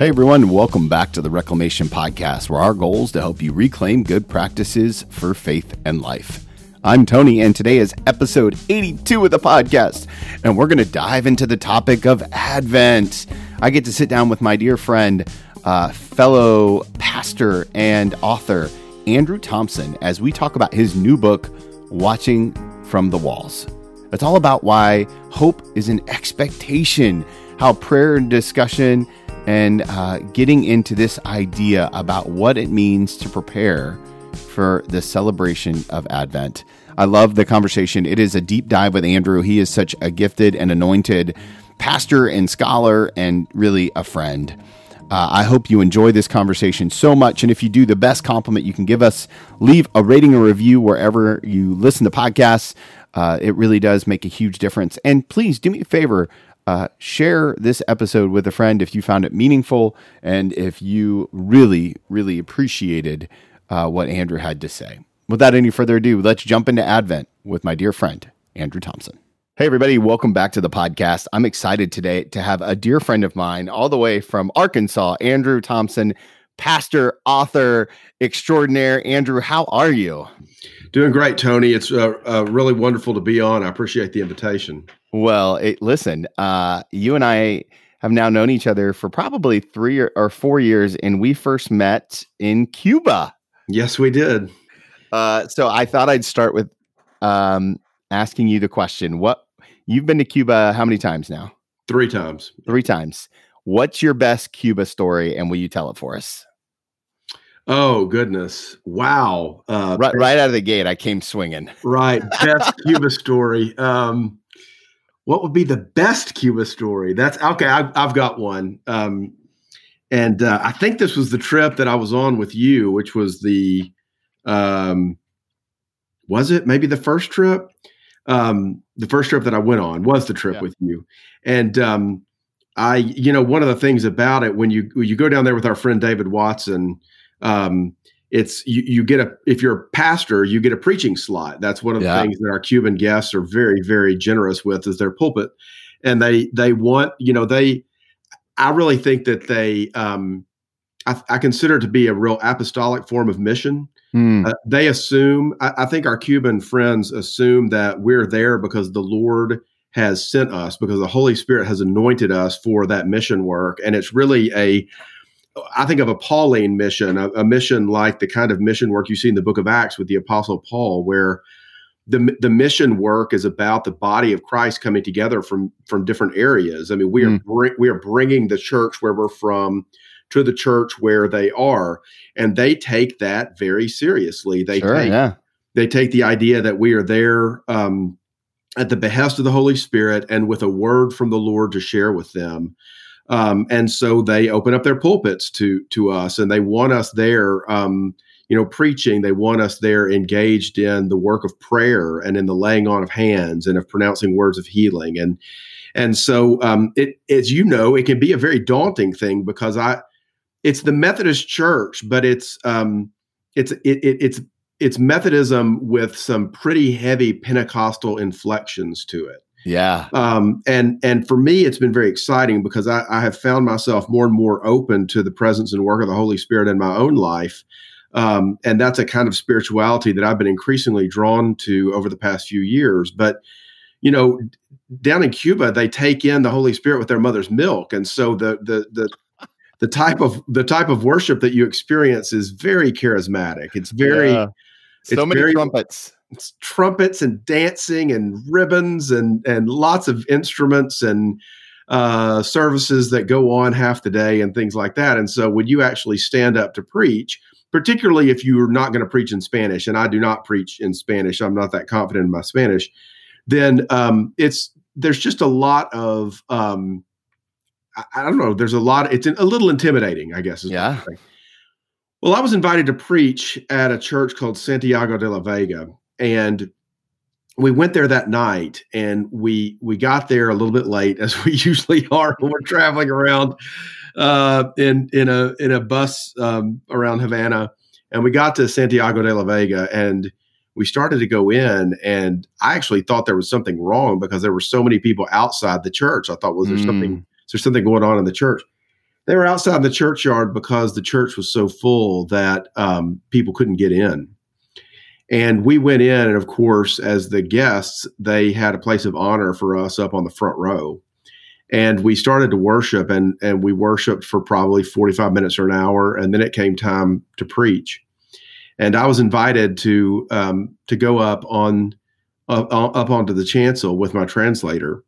Hey everyone, welcome back to the Reclamation Podcast, where our goal is to help you reclaim good practices for faith and life. I'm Tony, and today is episode 82 of the podcast, and we're going to dive into the topic of Advent. I get to sit down with my dear friend, uh, fellow pastor, and author, Andrew Thompson, as we talk about his new book, Watching from the Walls. It's all about why hope is an expectation, how prayer and discussion and uh, getting into this idea about what it means to prepare for the celebration of Advent. I love the conversation. It is a deep dive with Andrew. He is such a gifted and anointed pastor and scholar, and really a friend. Uh, I hope you enjoy this conversation so much. And if you do, the best compliment you can give us, leave a rating or review wherever you listen to podcasts. Uh, it really does make a huge difference. And please do me a favor uh, share this episode with a friend if you found it meaningful and if you really, really appreciated uh, what Andrew had to say. Without any further ado, let's jump into Advent with my dear friend, Andrew Thompson. Hey, everybody, welcome back to the podcast. I'm excited today to have a dear friend of mine, all the way from Arkansas, Andrew Thompson, pastor, author extraordinaire. Andrew, how are you? Doing great, Tony. It's uh, uh, really wonderful to be on. I appreciate the invitation. Well, it, listen, uh, you and I have now known each other for probably three or, or, four years, and we first met in Cuba. Yes, we did. Uh, so I thought I'd start with um, asking you the question: What you've been to Cuba? How many times now? Three times. Three times. What's your best Cuba story, and will you tell it for us? Oh goodness! Wow! Uh, right, right out of the gate, I came swinging. Right, best Cuba story. Um, what would be the best Cuba story? That's okay. I, have got one. Um, and uh, I think this was the trip that I was on with you, which was the, um, was it maybe the first trip? Um, the first trip that I went on was the trip yeah. with you. And um, I, you know, one of the things about it when you when you go down there with our friend David Watson, um, it's you, you get a if you're a pastor you get a preaching slot that's one of yeah. the things that our cuban guests are very very generous with is their pulpit and they they want you know they i really think that they um i, I consider it to be a real apostolic form of mission mm. uh, they assume I, I think our cuban friends assume that we're there because the lord has sent us because the holy spirit has anointed us for that mission work and it's really a I think of a Pauline mission, a, a, mission like the kind of mission work you see in the book of Acts with the Apostle Paul, where the, the mission work is about the body of Christ coming together from, from different areas. I mean, we are, mm. br- we are bringing the church where we're from to the church where they are, and they take that very seriously. They sure, take, yeah. they take the idea that we are there um, at the behest of the Holy Spirit and with a word from the Lord to share with them. Um, and so they open up their pulpits to to us, and they want us there. Um, you know, preaching. They want us there engaged in the work of prayer and in the laying on of hands and of pronouncing words of healing. And and so, um, it as you know, it can be a very daunting thing because I, it's the Methodist Church, but it's um, it's it, it, it's it's Methodism with some pretty heavy Pentecostal inflections to it. Yeah. Um, and and for me, it's been very exciting because I, I, have found myself more and more open to the presence and work of the Holy Spirit in my own life. Um, and that's a kind of spirituality that I've been increasingly drawn to over the past few years. But you know, down in Cuba, they take in the Holy Spirit with their mother's milk, and so the the the the type of the type of worship that you experience is very charismatic. It's very yeah. so it's many very, trumpets trumpets and dancing and ribbons and and lots of instruments and uh, services that go on half the day and things like that. And so when you actually stand up to preach, particularly if you're not going to preach in Spanish, and I do not preach in Spanish, I'm not that confident in my Spanish, then um, it's there's just a lot of um, I, I, don't know. There's a lot. It's a little intimidating, I guess. yeah. Well, I was invited to preach at a church called Santiago de la Vega, and we went there that night and we we got there a little bit late as we usually are when we're traveling around uh, in in a in a bus um, around Havana and we got to Santiago de la Vega and we started to go in and I actually thought there was something wrong because there were so many people outside the church. I thought, was there mm. something is there something going on in the church? they were outside the churchyard because the church was so full that um, people couldn't get in. And we went in, and of course, as the guests, they had a place of honor for us up on the front row. And we started to worship, and, and we worshiped for probably 45 minutes or an hour. And then it came time to preach. And I was invited to um, to go up on uh, up onto the chancel with my translator.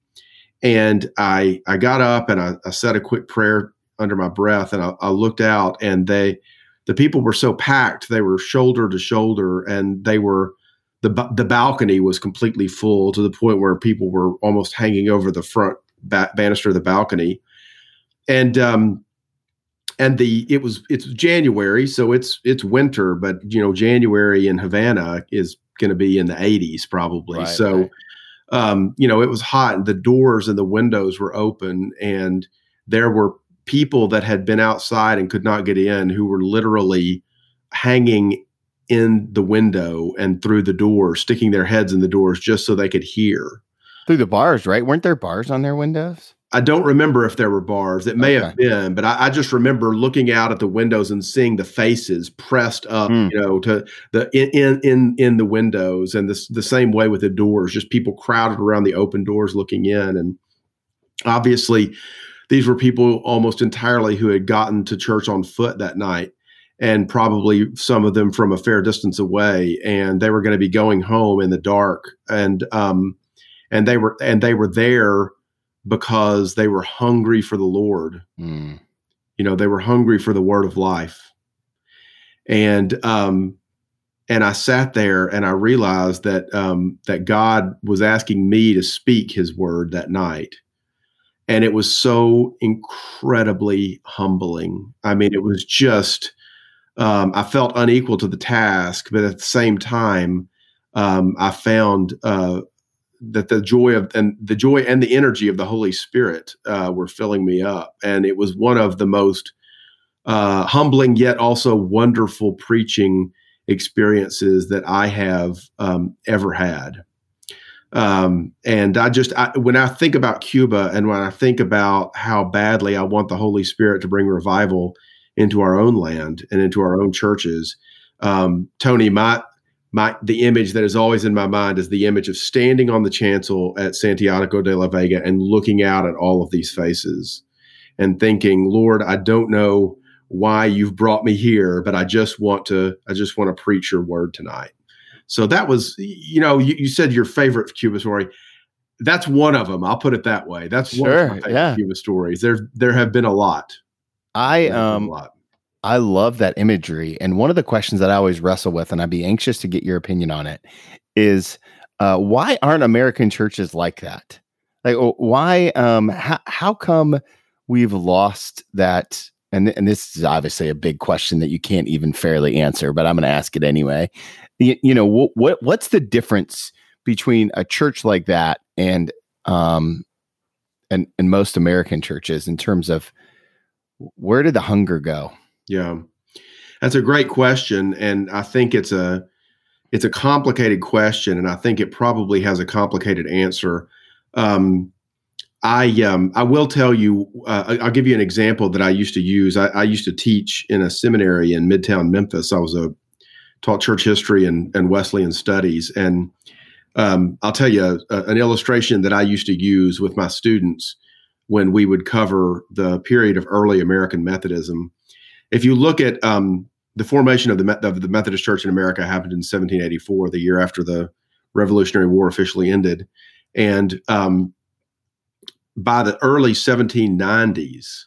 And I I got up and I, I said a quick prayer under my breath, and I, I looked out, and they the people were so packed they were shoulder to shoulder and they were the the balcony was completely full to the point where people were almost hanging over the front ba- banister of the balcony and um and the it was it's January so it's it's winter but you know January in Havana is going to be in the 80s probably right, so right. um you know it was hot and the doors and the windows were open and there were people that had been outside and could not get in who were literally hanging in the window and through the door, sticking their heads in the doors just so they could hear. Through the bars, right? Weren't there bars on their windows? I don't remember if there were bars. It may okay. have been, but I, I, just remember looking out at the windows and seeing the faces pressed up, mm. you know, to the in in in the windows, and this the same way with the doors, just people crowded around the open doors looking in, and obviously these were people almost entirely who had gotten to church on foot that night and probably some of them from a fair distance away and they were going to be going home in the dark. And um and they were and they were there because they were hungry for the lord. Mm. you know they were hungry for the word of life. And um and i sat there and i realized that um that god was asking me to speak his word that night and it was so incredibly humbling. I mean, it was just um, I felt unequal to the task, but at the same time, um, I found uh, that the joy of and the joy and the energy of the Holy Spirit uh, were filling me up, and it was one of the most uh, humbling yet also wonderful preaching experiences that I have um, ever had. Um, and I just, I, when I think about Cuba and when I think about how badly I want the Holy Spirit to bring revival into our own land and into our own churches, um, Tony, my, my, the image that is always in my mind is the image of standing on the chancel at Santiago de la Vega and looking out at all of these faces and thinking, Lord, I don't know why you've brought me here, but I just want to, I just want to preach your word tonight. So that was, you know, you, you said your favorite Cuba story. That's one of them. I'll put it that way. That's sure, one of my favorite yeah. Cuba stories. There, there have been a lot. I um, lot. I love that imagery. And one of the questions that I always wrestle with, and I'd be anxious to get your opinion on it, is uh, why aren't American churches like that? Like, why? Um, how, how come we've lost that? And, and this is obviously a big question that you can't even fairly answer, but I'm going to ask it anyway you, you know what, what what's the difference between a church like that and um and and most American churches in terms of where did the hunger go? Yeah. That's a great question and I think it's a it's a complicated question and I think it probably has a complicated answer. Um I um, I will tell you. Uh, I'll give you an example that I used to use. I, I, used to teach in a seminary in Midtown Memphis. I was a taught church history and, and Wesleyan studies. And um, I'll tell you a, an illustration that I used to use with my students when we would cover the period of early American Methodism. If you look at um, the formation of the, of the Methodist Church in America happened in 1784, the year after the Revolutionary War officially ended. And um, by the early 1790s,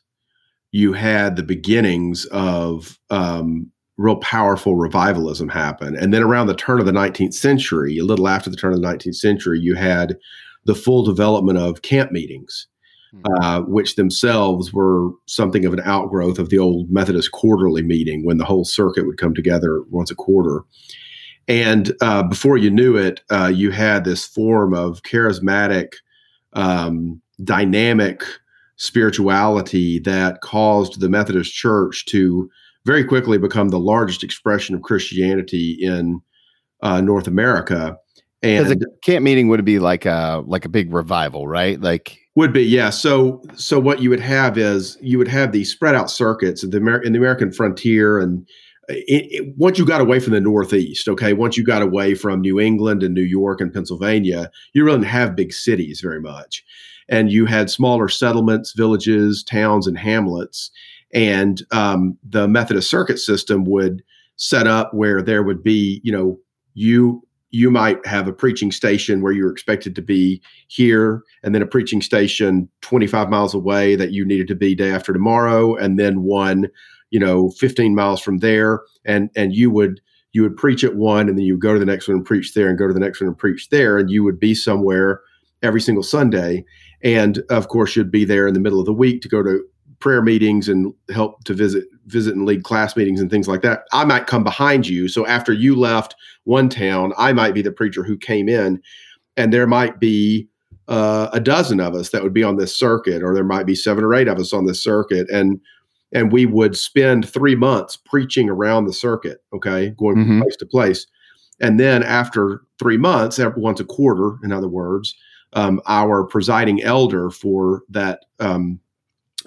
you had the beginnings of um, real powerful revivalism happen. And then around the turn of the 19th century, a little after the turn of the 19th century, you had the full development of camp meetings, mm-hmm. uh, which themselves were something of an outgrowth of the old Methodist quarterly meeting when the whole circuit would come together once a quarter. And uh, before you knew it, uh, you had this form of charismatic, um, dynamic spirituality that caused the Methodist Church to very quickly become the largest expression of Christianity in uh, North America. And a camp meeting would be like a like a big revival, right? Like would be, yeah. So so what you would have is you would have these spread out circuits in the, Amer- in the American frontier and it, it, once you got away from the Northeast, okay, once you got away from New England and New York and Pennsylvania, you really didn't have big cities very much. And you had smaller settlements, villages, towns, and hamlets. And um, the Methodist circuit system would set up where there would be, you know, you you might have a preaching station where you're expected to be here and then a preaching station 25 miles away that you needed to be day after tomorrow and then one you know 15 miles from there. And and you would you would preach at one and then you would go to the next one and preach there and go to the next one and preach there. And you would be somewhere every single sunday. And of course you'd be there in the middle of the week to go to prayer meetings and help to visit visit and lead class meetings and things like that i might come behind you so after you left one town i might be the preacher who came in and there might be uh, a dozen of us that would be on this circuit or there might be seven or eight of us on this circuit and and we would spend three months preaching around the circuit okay going mm-hmm. from place to place and then after three months once a quarter in other words um, our presiding elder for that um,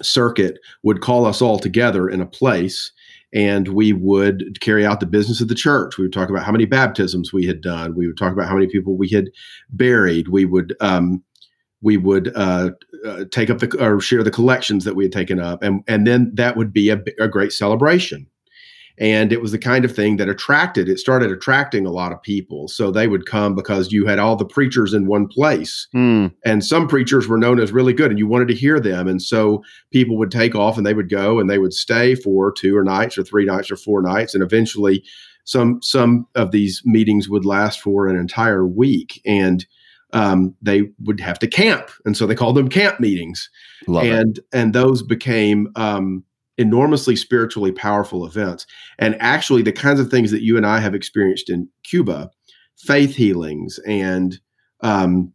circuit would call us all together in a place and we would carry out the business of the church. We would talk about how many baptisms we had done. We would talk about how many people we had buried. We would um, we would uh, uh, take up the or share the collections that we had taken up, and and then that would be a, a great celebration and it was the kind of thing that attracted it started attracting a lot of people. So they would come because you had all the preachers in one place. Mm. and some preachers were known as really good and you wanted to hear them. And so people would take off and they would go and they would stay for two or nights or three nights or four nights. And eventually some some of these meetings would last for an entire week. And um, they would have to camp. And so they called them camp meetings. Love and it. and those became um, enormously spiritually powerful events. And actually, the kinds of things that you and I have experienced in Cuba, faith healings and um,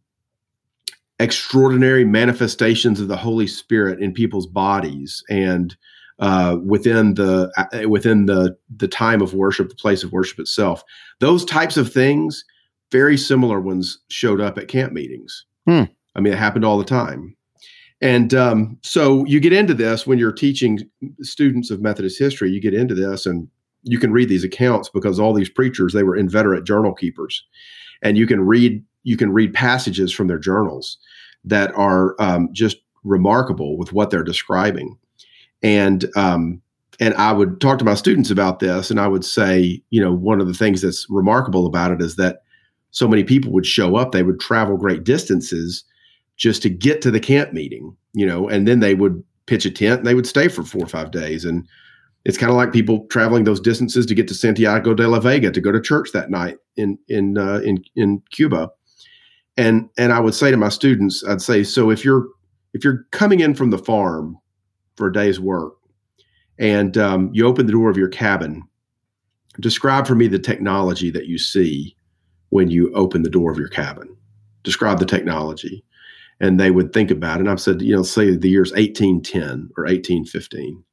extraordinary manifestations of the Holy Spirit in people's bodies and uh, within the uh, within the the time of worship, the place of worship itself. Those types of things, very similar ones, showed up at camp meetings. Hmm. I mean, it happened all the time. And um, so you get into this when you're teaching students of Methodist history, you get into this and you can read these accounts because all these preachers, they were inveterate journal keepers. And you can read you can read passages from their journals that are um, just remarkable with what they're describing. And um, and I would talk to my students about this, and I would say, you know, one of the things that's remarkable about it is that so many people would show up; they would travel great distances just to get to the camp meeting, you know, and then they would pitch a tent and they would stay for four or five days. And it's kind of like people traveling those distances to get to Santiago de la Vega to go to church that night in in uh, in in Cuba. And and I would say to my students, I'd say, so if you're if you're coming in from the farm for a day's work, and um, you open the door of your cabin, describe for me the technology that you see when you open the door of your cabin. Describe the technology and they would think about it. And I've said, you know, say the year's 1810 or 1815.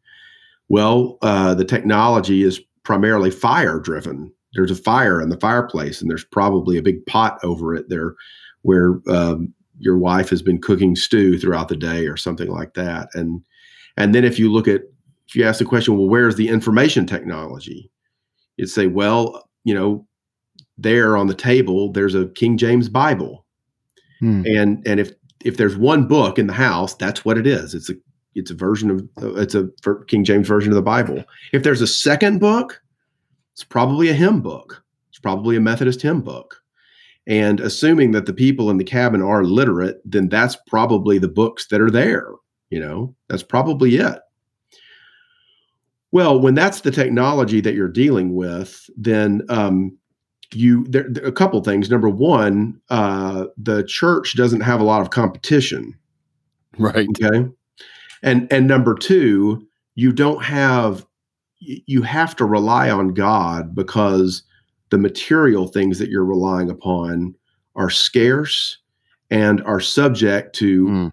Well, uh, the technology is primarily fire driven. There's a fire in the fireplace, and there's probably a big pot over it there where um, your wife has been cooking stew throughout the day or something like that. And and then if you look at if you ask the question, well, where's the information technology? You'd say, well, you know, there on the table, there's a King James Bible. Hmm. And and if if there's one book in the house, that's what it is. It's a it's a version of it's a King James version of the Bible. If there's a second book, it's probably a hymn book. It's probably a Methodist hymn book. And assuming that the people in the cabin are literate, then that's probably the books that are there. You know, that's probably it. Well, when that's the technology that you're dealing with, then um, you there, a couple things. Number one, uh, the church doesn't have a lot of competition, right? Okay, and and number two, you don't have you have to rely on God because the material things that you're relying upon are scarce and are subject to mm.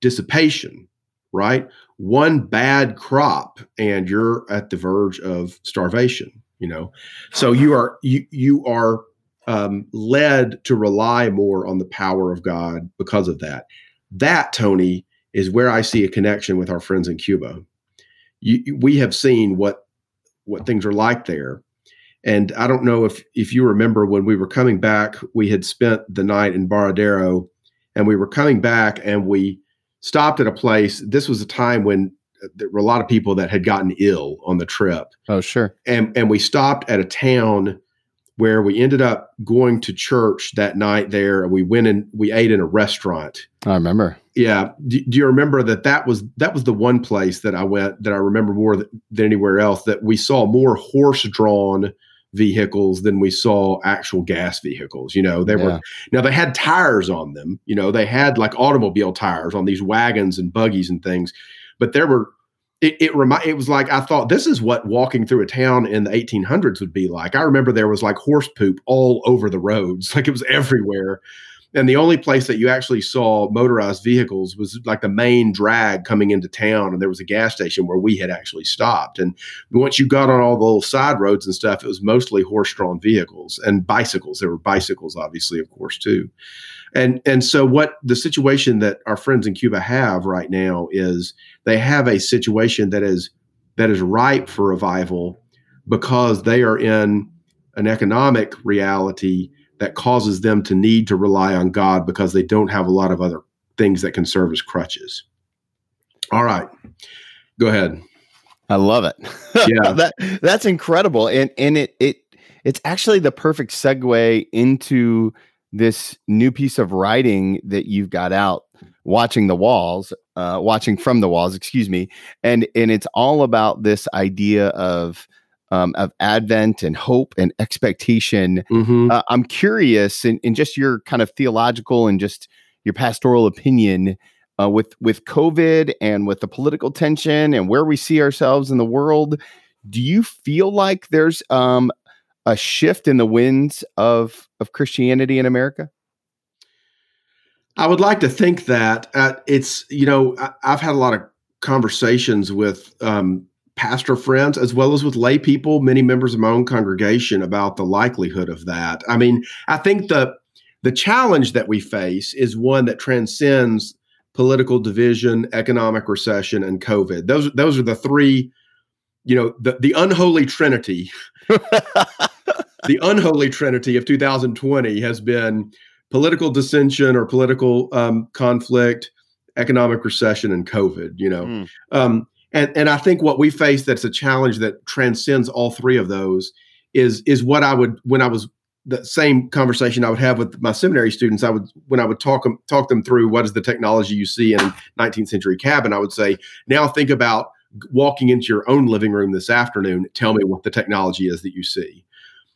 dissipation, right? One bad crop and you're at the verge of starvation you know so you are you you are um, led to rely more on the power of God because of that. That, Tony, is where I see a connection with our friends in Cuba. You, we have seen what what things are like there, and I don't know if if you remember when we were coming back, we had spent the night in Varadero and we were coming back, and we stopped at a place. This was a time when there were a lot of people that had gotten ill on the trip. Oh, sure. And and we stopped at a town where we ended up going to church that night there and we went and we ate in a restaurant. I remember. Yeah. Do, do, you remember that that was that was the one place that I went that I remember more than anywhere else that we saw more horse drawn vehicles than we saw actual gas vehicles. You know, they yeah. were now they had tires on them. You know, they had like automobile tires on these wagons and buggies and things, but there were it it, remi- it was like I thought this is what walking through a town in the 1800s would be like. I remember there was like horse poop all over the roads, like it was everywhere. And the only place that you actually saw motorized vehicles was like the main drag coming into town, and there was a gas station where we had actually stopped. And once you got on all the little side roads and stuff, it was mostly horse-drawn vehicles and bicycles. There were bicycles, obviously, of course, too. And and so what the situation that our friends in Cuba have right now is they have a situation that is that is ripe for revival because they are in an economic reality that causes them to need to rely on God because they don't have a lot of other things that can serve as crutches. All right. Go ahead. I love it. Yeah. that that's incredible. And and it it it's actually the perfect segue into this new piece of writing that you've got out watching the walls uh, watching from the walls excuse me and and it's all about this idea of um, of advent and hope and expectation mm-hmm. uh, i'm curious in, in just your kind of theological and just your pastoral opinion uh, with with covid and with the political tension and where we see ourselves in the world do you feel like there's um, a shift in the winds of of Christianity in America? I would like to think that uh, it's you know I, have had a lot of conversations with um, pastor friends as well as with lay people, many members of my own congregation about the likelihood of that. I mean, I think the the challenge that we face is one that transcends political division, economic recession, and COVID. Those those are the three, you know, the the unholy trinity the unholy trinity of 2020 has been political dissension or political um, conflict, economic recession, and COVID. You know, mm. um, and and I think what we face that's a challenge that transcends all three of those is is what I would when I was the same conversation I would have with my seminary students. I would when I would talk them talk them through what is the technology you see in 19th century cabin. I would say now think about walking into your own living room this afternoon. Tell me what the technology is that you see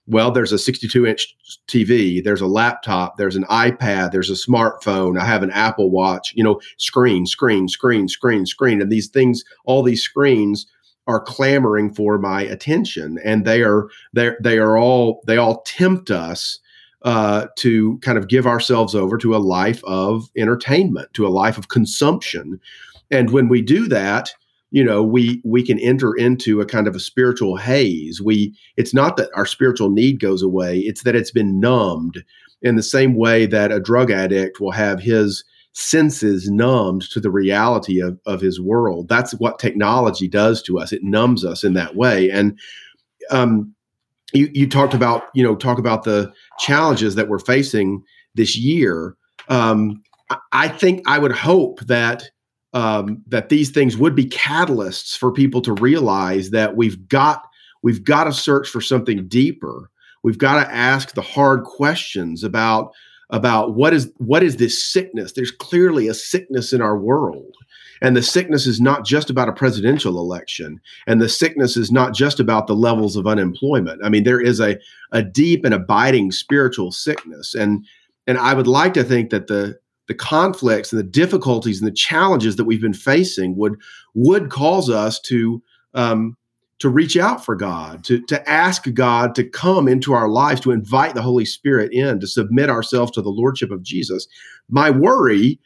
well, there's a 62 inch TV, there's a laptop, there's an iPad, there's a smartphone, I have an Apple Watch, you know, screen, screen, screen, screen, screen. And these things, all these screens are clamoring for my attention. And they are they they are all they all tempt us uh, to kind of give ourselves over to a life of entertainment, to a life of consumption. And when we do that, you know we we can enter into a kind of a spiritual haze. We it's not that our spiritual need goes away it's that it's been numbed in the same way that a drug addict will have his senses numbed to the reality of, of his world. That's what technology does to us. It numbs us in that way. And um, you, you talked about you know talk about the challenges that we're facing this year. Um, I think i would hope that um, that these things would be catalysts for people to realize that we've got we've got to search for something deeper. We've got to ask the hard questions about about what is what is this sickness. There's clearly a sickness in our world. And the sickness is not just about a presidential election. And the sickness is not just about the levels of unemployment. I mean, there is a, a deep and abiding spiritual sickness. And and I would like to think that the the conflicts and the difficulties and the challenges that we've been facing would would cause us to um, to reach out for God, to to ask God to come into our lives, to invite the Holy Spirit in, to submit ourselves to the lordship of Jesus. My worry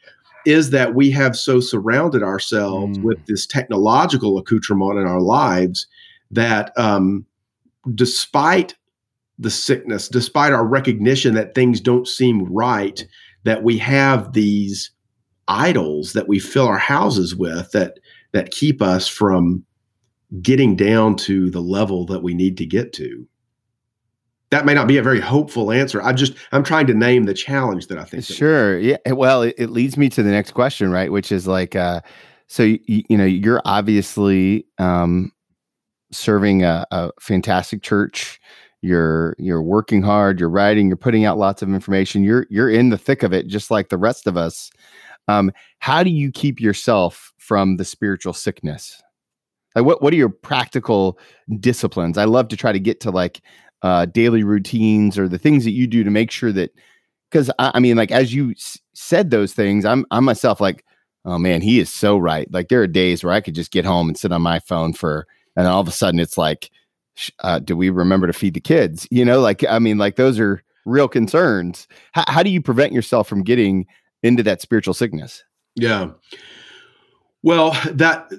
is that we have so surrounded ourselves mm. with this technological accoutrement in our lives that um, despite the sickness, despite our recognition that things don't seem right, that we have these idols that we fill our houses with that that keep us from getting down to the level that we need to get to. That may not be a very hopeful answer. I just I'm trying to name the challenge that I think. Sure. Yeah. Well, it, it, leads me to the next question, right? Which is like, uh, so you, you know, you're obviously um, serving a, a fantastic church you're you're working hard you're writing you're putting out lots of information you're you're in the thick of it just like the rest of us. Um, how do you keep yourself from the spiritual sickness? Like what what are your practical disciplines? I love to try to get to like uh, daily routines or the things that you do to make sure that because I, I, mean like as you s- said those things i'm i'm myself like oh man he is so right. Like there are days where i could just get home and sit on my phone for and all of a sudden it's like uh, do we remember to feed the kids? You know, like I mean, like those are real concerns. How, how do you prevent yourself from getting into that spiritual sickness? Yeah. Well, that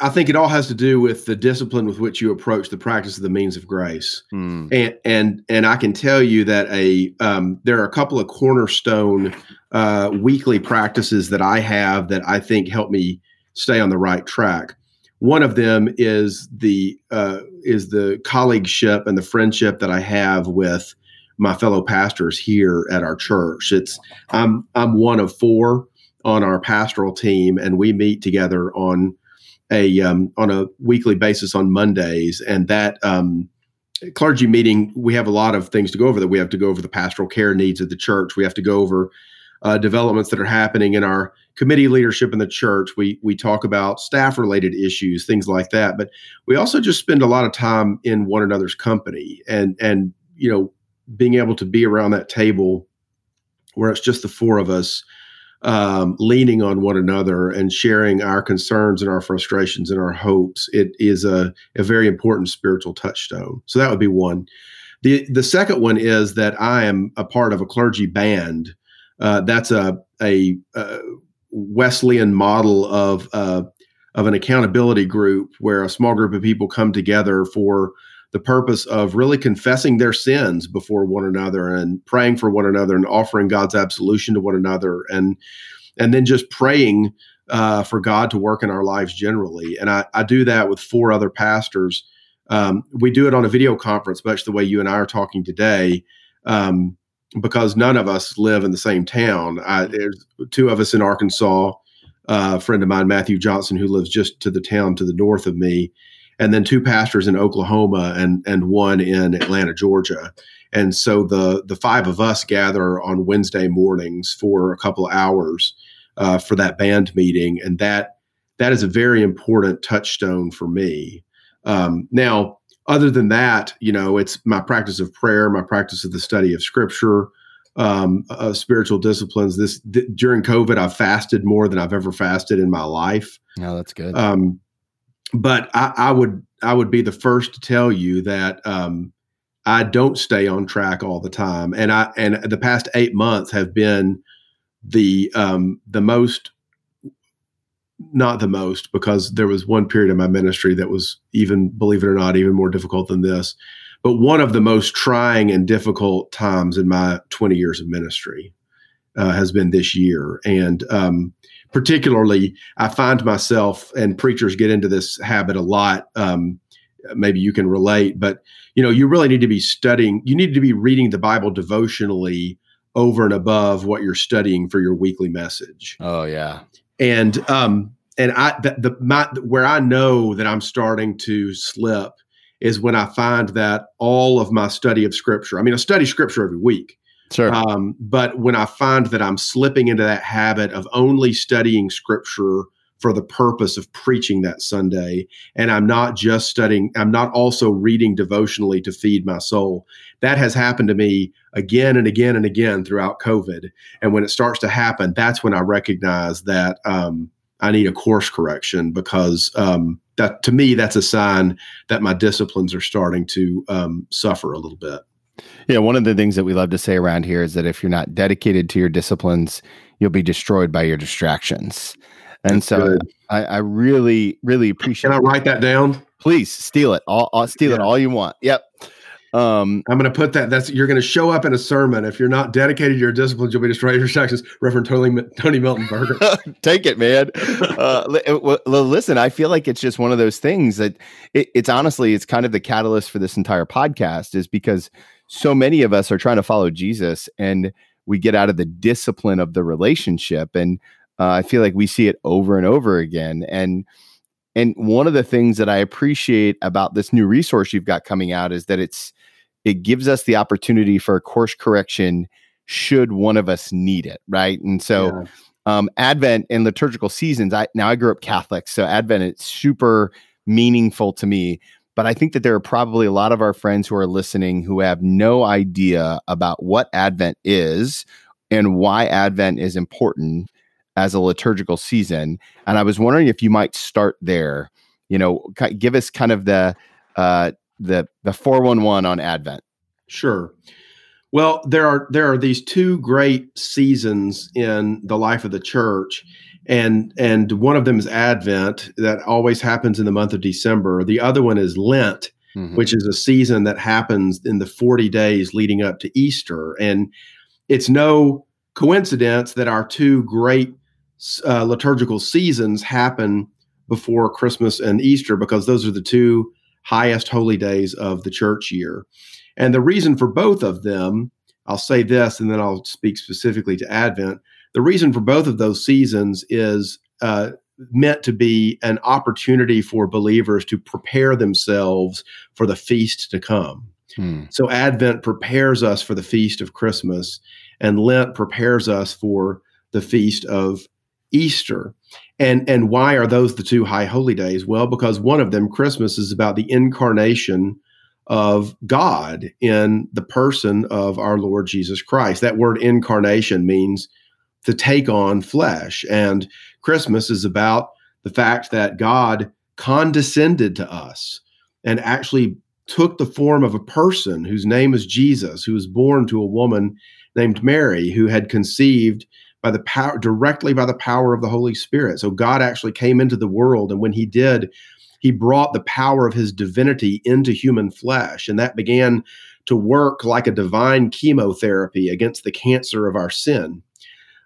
I think it all has to do with the discipline with which you approach the practice of the means of grace. Hmm. And and and I can tell you that a um, there are a couple of cornerstone uh, weekly practices that I have that I think help me stay on the right track. One of them is the uh, is the colleagueship and the friendship that I have with my fellow pastors here at our church. It's I'm I'm one of four on our pastoral team, and we meet together on a um, on a weekly basis on Mondays, and that um, clergy meeting we have a lot of things to go over. That we have to go over the pastoral care needs of the church. We have to go over uh, developments that are happening in our committee leadership in the church. We we talk about staff related issues, things like that. But we also just spend a lot of time in one another's company, and and you know being able to be around that table where it's just the four of us um, leaning on one another and sharing our concerns and our frustrations and our hopes. It is a, a very important spiritual touchstone. So that would be one. The the second one is that I am a part of a clergy band uh, that's a, a, a, Wesleyan model of uh, of an accountability group where a small group of people come together for the purpose of really confessing their sins before one another and praying for one another and offering God's absolution to one another and and then just praying uh, for God to work in our lives generally. And I, I do that with four other pastors. Um, we do it on a video conference, much the way you and I are talking today. Um, because none of us live in the same town. I, there's two of us in Arkansas, uh, a friend of mine, Matthew Johnson, who lives just to the town to the north of me, and then two pastors in Oklahoma and and one in Atlanta, Georgia. And so the the five of us gather on Wednesday mornings for a couple of hours uh, for that band meeting, and that that is a very important touchstone for me. Um, now, other than that, you know, it's my practice of prayer, my practice of the study of scripture, um, uh, spiritual disciplines. This th- during COVID, I've fasted more than I've ever fasted in my life. No, that's good. Um, but I, I, would I would be the first to tell you that um, I don't stay on track all the time, and I and the past eight months have been the um, the most not the most because there was one period in my ministry that was even believe it or not even more difficult than this but one of the most trying and difficult times in my 20 years of ministry uh, has been this year. And um, particularly i find myself and preachers get into this habit a lot um, maybe you can relate but you know you really need to be studying you need to be reading the bible devotionally over and above what you're studying for your weekly message. Oh yeah and um and I the, the my where I know that I'm starting to slip is when I find that all of my study of scripture. I mean, I study scripture every week. Sure. Um, but when I find that I'm slipping into that habit of only studying scripture for the purpose of preaching that Sunday, and I'm not just studying, I'm not also reading devotionally to feed my soul. That has happened to me again and again and again throughout COVID. And when it starts to happen, that's when I recognize that um, I need a course correction because um, that to me that's a sign that my disciplines are starting to um, suffer a little bit. Yeah, one of the things that we love to say around here is that if you're not dedicated to your disciplines, you'll be destroyed by your distractions. And that's so I, I, really, really appreciate. Can I write that down? Please steal it. I'll, I'll steal yeah. it all you want. Yep. Um, I'm going to put that. That's you're going to show up in a sermon. If you're not dedicated to your disciplines, you'll be destroyed your distractions. Reverend Tony, Tony Milton Berger. Take it, man. Uh, listen, I feel like it's just one of those things that it, it's honestly, it's kind of the catalyst for this entire podcast, is because so many of us are trying to follow Jesus, and we get out of the discipline of the relationship, and uh, I feel like we see it over and over again, and and one of the things that I appreciate about this new resource you've got coming out is that it's it gives us the opportunity for a course correction should one of us need it, right? And so yeah. um, Advent and liturgical seasons, I now I grew up Catholic, so Advent it's super meaningful to me. But I think that there are probably a lot of our friends who are listening who have no idea about what Advent is and why Advent is important as a liturgical season. And I was wondering if you might start there. You know, give us kind of the uh, the the four one one on Advent. Sure. Well, there are there are these two great seasons in the life of the church, and and one of them is Advent that always happens in the month of December. The other one is Lent, mm-hmm. which is a season that happens in the forty days leading up to Easter, and it's no coincidence that our two great uh, liturgical seasons happen before Christmas and Easter because those are the two highest holy days of the church year. And the reason for both of them, I'll say this and then I'll speak specifically to Advent. The reason for both of those seasons is uh, meant to be an opportunity for believers to prepare themselves for the feast to come. Hmm. So Advent prepares us for the feast of Christmas, and Lent prepares us for the feast of Easter. And and why are those the two high holy days? Well, because one of them, Christmas, is about the incarnation of God in the person of our Lord Jesus Christ. That word incarnation means to take on flesh. And Christmas is about the fact that God condescended to us and actually took the form of a person whose name is Jesus, who was born to a woman named Mary, who had conceived by the power directly by the power of the Holy Spirit. So God actually came into the world, and when He did, He brought the power of His divinity into human flesh, and that began to work like a divine chemotherapy against the cancer of our sin.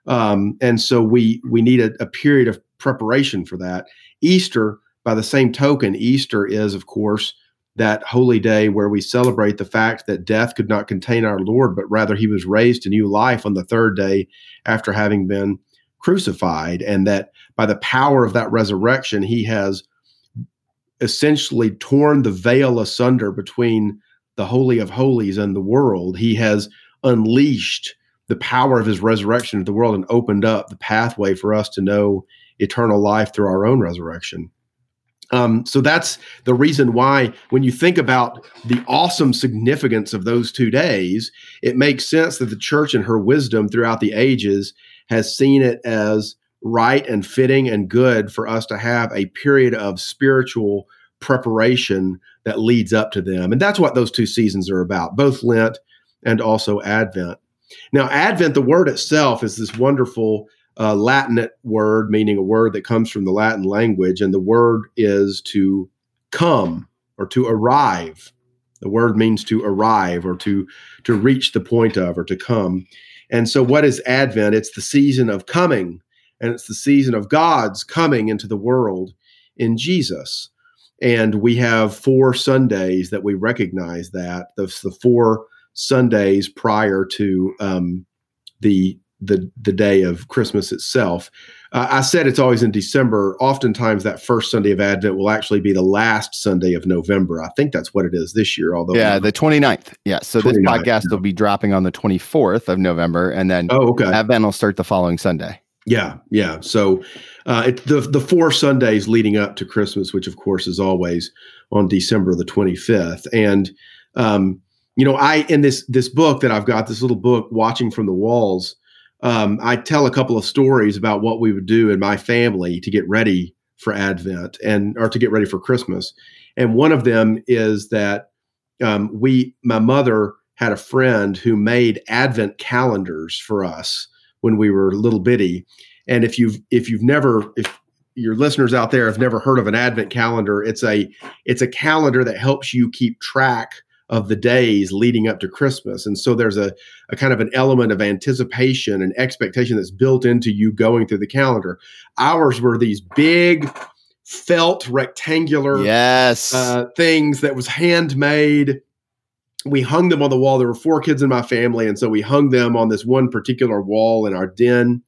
Um, and so we we need a, a period of preparation for that. Easter, by the same token, Easter is, of course, that holy day where we celebrate the fact that death could not contain our Lord, but rather he was raised to new life on the third day after having been crucified, and that by the power of that resurrection, he has essentially torn the veil asunder between the Holy of Holies and the world. He has unleashed the power of his resurrection to the world and opened up the pathway for us to know eternal life through our own resurrection. Um, so that's the reason why, when you think about the awesome significance of those two days, it makes sense that the church, in her wisdom throughout the ages, has seen it as right and fitting and good for us to have a period of spiritual preparation that leads up to them. And that's what those two seasons are about, both Lent and also Advent. Now, Advent, the word itself, is this wonderful uh, Latinate word, meaning a word that comes from the Latin language, and the word is to come or to arrive. The word means to arrive or to to reach the point of or to come. And so, what is Advent? It's the season of coming, and it's the season of God's coming into the world in Jesus. And we have four Sundays that we recognize that. That's the four Sundays prior to um, the the the day of Christmas itself. Uh, I said it's always in December. Oftentimes, that first Sunday of Advent will actually be the last Sunday of November. I think that's what it is this year. Although, yeah, the 29th. Yeah. So 29th, this podcast yeah. will be dropping on the 24th of November, and then oh, okay. Advent will start the following Sunday. Yeah, yeah. So uh, it, the the four Sundays leading up to Christmas, which of course is always on December the 25th, and um, you know, I in this this book that I've got, this little book, watching from the walls um, I tell a couple of stories about what we would do in my family to get ready for Advent and or to get ready for Christmas. And one of them is that um, we, my mother had a friend who made Advent calendars for us when we were little bitty. And if you've if you've never if your listeners out there have never heard of an Advent calendar, it's a it's a calendar that helps you keep track of the days leading up to Christmas. And so there's a, a kind of an element of anticipation and expectation that's built into you going through the calendar. Ours were these big felt rectangular yes uh, things that was handmade. We hung them on the wall. There were four kids in my family, and so we hung them on this one particular wall in our den.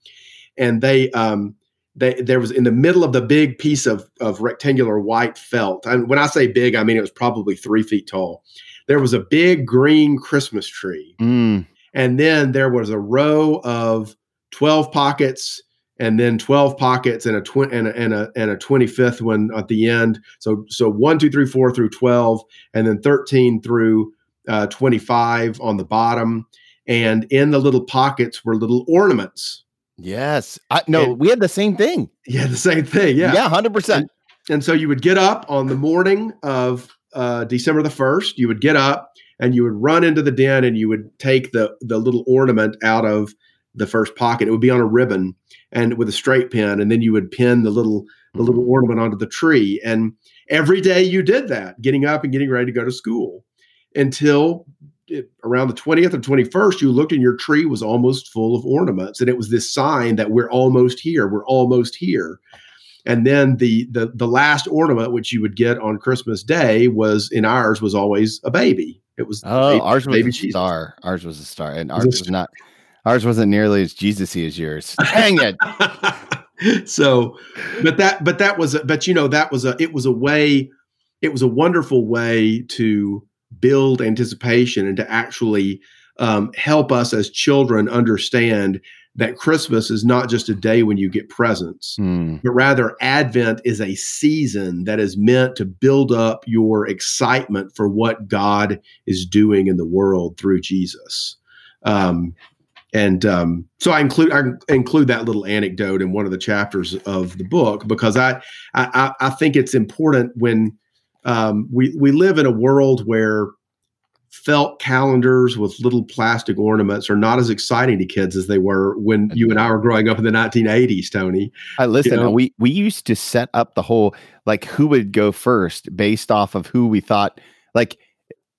And they, um, they, there was in the middle of the big piece of of rectangular white felt. And when I say big, I mean it was probably three feet tall there was a big green Christmas tree. Mm. And then there was a row of 12 pockets and then 12 pockets and a, tw- and a, and a, and a 25th one at the end. So, so one, two, three, four through 12, and then 13 through uh, 25 on the bottom. And in the little pockets were little ornaments. Yes. I, no, and, we had the same thing. Yeah, the same thing. Yeah. Yeah, 100%. And, and so you would get up on the morning of uh, December the 1st, you would get up and you would run into the den and you would take the, the little ornament out of the first pocket. It would be on a ribbon and with a straight pin. And then you would pin the little, the little ornament onto the tree. And every day you did that, getting up and getting ready to go to school until it, around the 20th or 21st, you looked and your tree was almost full of ornaments. And it was this sign that we're almost here. We're almost here. And then the the the last ornament which you would get on Christmas Day was in ours was always a baby. It was oh baby, ours was a Jesus. star. Ours was a star, and ours was, was not. Ours wasn't nearly as Jesusy as yours. Dang it. so, but that but that was a, but you know that was a it was a way it was a wonderful way to build anticipation and to actually um, help us as children understand that Christmas is not just a day when you get presents, mm. but rather Advent is a season that is meant to build up your excitement for what God is doing in the world through Jesus. Um, and um, so I include I include that little anecdote in one of the chapters of the book because I I, I think it's important when um, we we live in a world where felt calendars with little plastic ornaments are not as exciting to kids as they were when you and I were growing up in the 1980s, Tony. I listen, you know? we we used to set up the whole like who would go first based off of who we thought like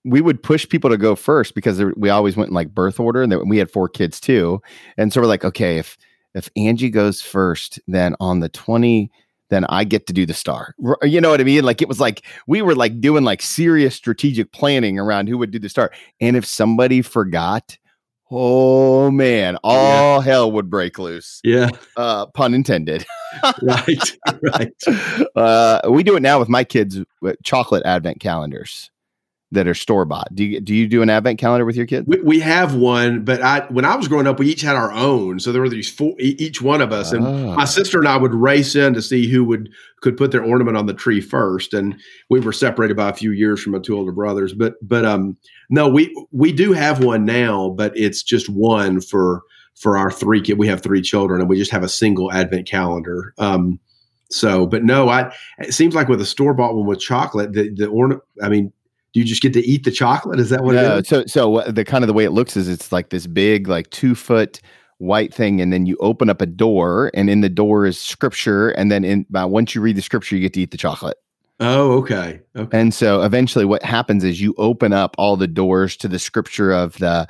we would push people to go first because we always went in like birth order and we had four kids too. And so we're like, okay, if if Angie goes first, then on the 20 then I get to do the star. You know what I mean? Like it was like we were like doing like serious strategic planning around who would do the star. And if somebody forgot, oh man, all yeah. hell would break loose. Yeah. Uh, pun intended. right. Right. Uh, we do it now with my kids with chocolate advent calendars that are store bought. Do you do you do an advent calendar with your kids? We, we, have one, but I when I was growing up, we each had our own. So there were these four, each one of us, and my ah. sister and I would race in to see who would could put their ornament on the tree first. And we were separated by a few years from my two older brothers, but but um no, we we do have one now, but it's just one for for our three kids. We have three children, and we just have a single advent calendar. Um, so, but no, I. It seems like with a store bought one with chocolate, the the ornament. I mean, do you just get to eat the chocolate? Is that what no, So, so the kind of the way it looks is it's like this big, like two foot white thing, and then you open up a door, and in the door is scripture, and then in uh, once you read the scripture, you get to eat the chocolate. Oh, okay. Okay. And so eventually, what happens is you open up all the doors to the scripture of the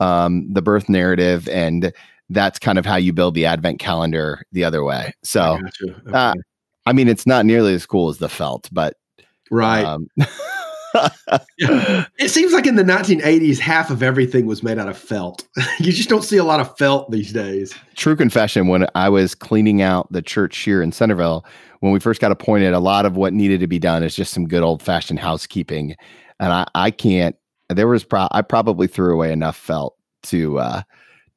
um, the birth narrative, and that's kind of how you build the Advent calendar the other way. So, I, uh, okay. uh, I mean, it's not nearly as cool as the felt, but right. Um, it seems like in the 1980s, half of everything was made out of felt. you just don't see a lot of felt these days. True confession when I was cleaning out the church here in Centerville, when we first got appointed, a lot of what needed to be done is just some good old fashioned housekeeping. And I, I can't, there was, pro- I probably threw away enough felt to, uh,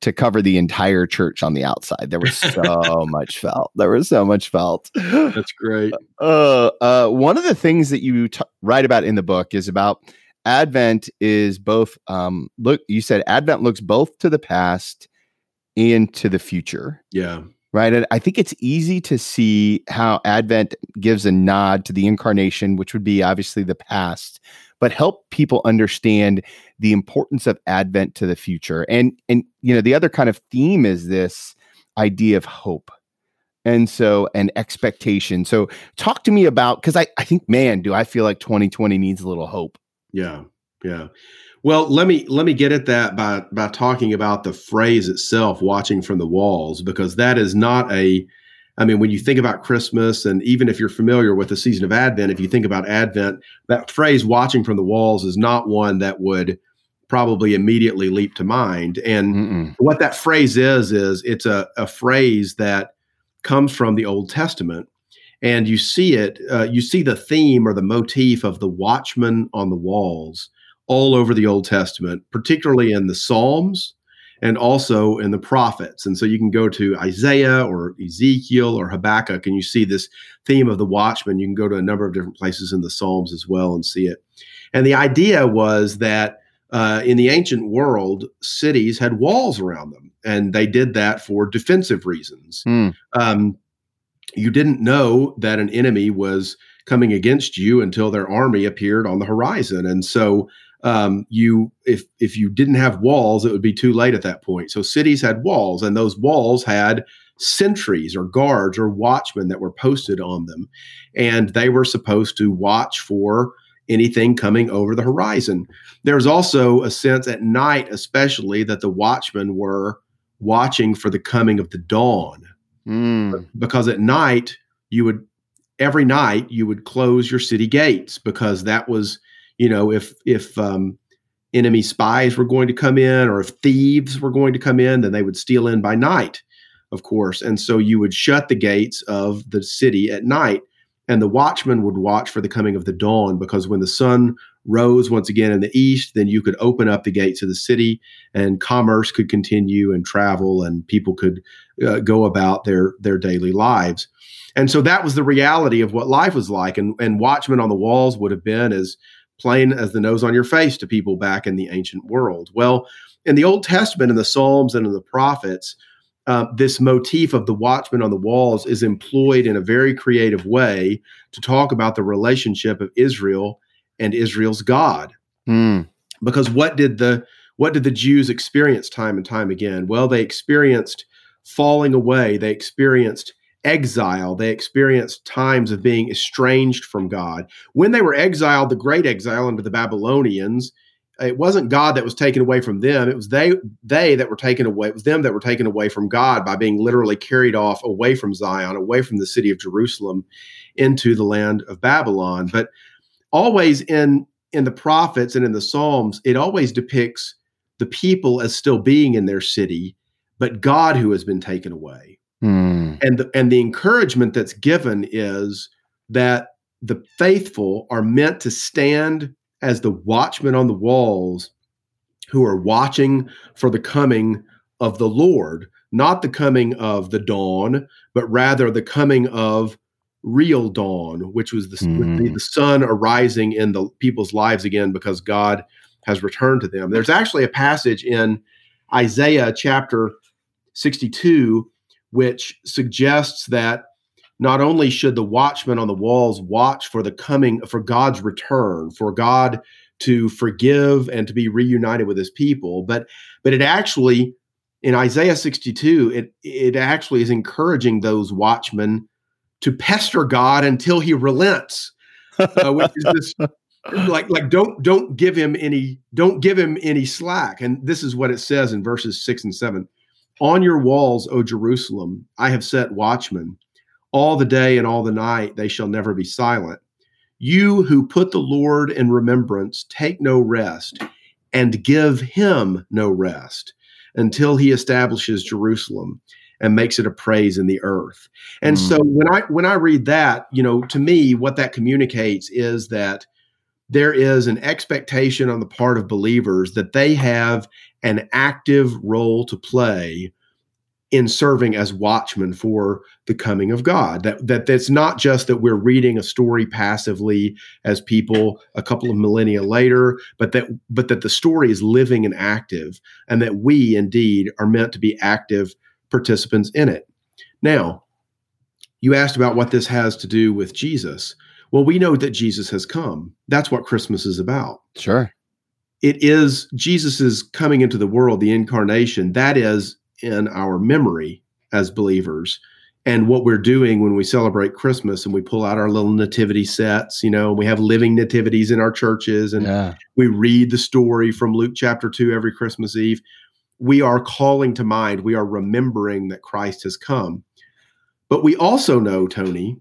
to cover the entire church on the outside. There was so much felt. There was so much felt. That's great. Uh, uh, one of the things that you t- write about in the book is about Advent is both. Um, look, you said Advent looks both to the past and to the future. Yeah. Right. And I think it's easy to see how Advent gives a nod to the incarnation, which would be obviously the past, but help people understand the importance of Advent to the future. And and you know, the other kind of theme is this idea of hope. And so an expectation. So talk to me about because I, I think, man, do I feel like 2020 needs a little hope. Yeah. Yeah. Well, let me let me get at that by by talking about the phrase itself, watching from the walls, because that is not a I mean, when you think about Christmas, and even if you're familiar with the season of Advent, if you think about Advent, that phrase watching from the walls is not one that would probably immediately leap to mind. And Mm-mm. what that phrase is, is it's a, a phrase that comes from the Old Testament. And you see it, uh, you see the theme or the motif of the watchman on the walls all over the Old Testament, particularly in the Psalms and also in the prophets. And so you can go to Isaiah or Ezekiel or Habakkuk and you see this theme of the watchman. You can go to a number of different places in the Psalms as well and see it. And the idea was that uh, in the ancient world, cities had walls around them, and they did that for defensive reasons. Mm. Um, you didn't know that an enemy was coming against you until their army appeared on the horizon. And so um, you if if you didn't have walls, it would be too late at that point. So cities had walls, and those walls had sentries or guards or watchmen that were posted on them, and they were supposed to watch for anything coming over the horizon. There's also a sense at night, especially, that the watchmen were watching for the coming of the dawn, mm. because at night you would every night you would close your city gates because that was you know, if if um, enemy spies were going to come in or if thieves were going to come in, then they would steal in by night, of course. And so you would shut the gates of the city at night, and the watchman would watch for the coming of the dawn because when the sun rose once again in the east, then you could open up the gates of the city and commerce could continue and travel and people could uh, go about their their daily lives. And so that was the reality of what life was like. And, and watchmen on the walls would have been as plain as the nose on your face to people back in the ancient world. Well, in the Old Testament, in the Psalms and in the prophets, uh, this motif of the watchman on the walls is employed in a very creative way to talk about the relationship of Israel and Israel's God. Mm. Because what did the what did the Jews experience time and time again? Well, they experienced falling away. They experienced exile. They experienced times of being estranged from God. When they were exiled, the great exile into the Babylonians, it wasn't God that was taken away from them. It was they they that were taken away. It was them that were taken away from God by being literally carried off away from Zion, away from the city of Jerusalem, into the land of Babylon. But always in in the prophets and in the Psalms, it always depicts the people as still being in their city, but God who has been taken away. Mm. And the, and the encouragement that's given is that the faithful are meant to stand as the watchmen on the walls who are watching for the coming of the Lord, not the coming of the dawn, but rather the coming of real dawn, which was the, mm. the sun arising in the people's lives again because God has returned to them. There's actually a passage in Isaiah chapter 62 which suggests that not only should the watchmen on the walls watch for the coming for God's return, for God to forgive and to be reunited with his people, but but it actually in Isaiah 62, it it actually is encouraging those watchmen to pester God until he relents, uh, which is this like like don't don't give him any don't give him any slack. And this is what it says in verses six and seven. On your walls, O Jerusalem, I have set watchmen. All the day and all the night they shall never be silent. You who put the Lord in remembrance, take no rest, and give him no rest until he establishes Jerusalem and makes it a praise in the earth. And mm. so when I when I read that, you know, to me what that communicates is that there is an expectation on the part of believers that they have an active role to play in serving as watchmen for the coming of God. That that that's not just that we're reading a story passively as people a couple of millennia later, but that but that the story is living and active, and that we indeed are meant to be active participants in it. Now, you asked about what this has to do with Jesus. Well, we know that Jesus has come. That's what Christmas is about. Sure. It is Jesus's coming into the world, the incarnation. That is in our memory as believers. and what we're doing when we celebrate Christmas and we pull out our little nativity sets, you know, we have living nativities in our churches and yeah. we read the story from Luke chapter 2 every Christmas Eve. We are calling to mind, we are remembering that Christ has come. But we also know, Tony,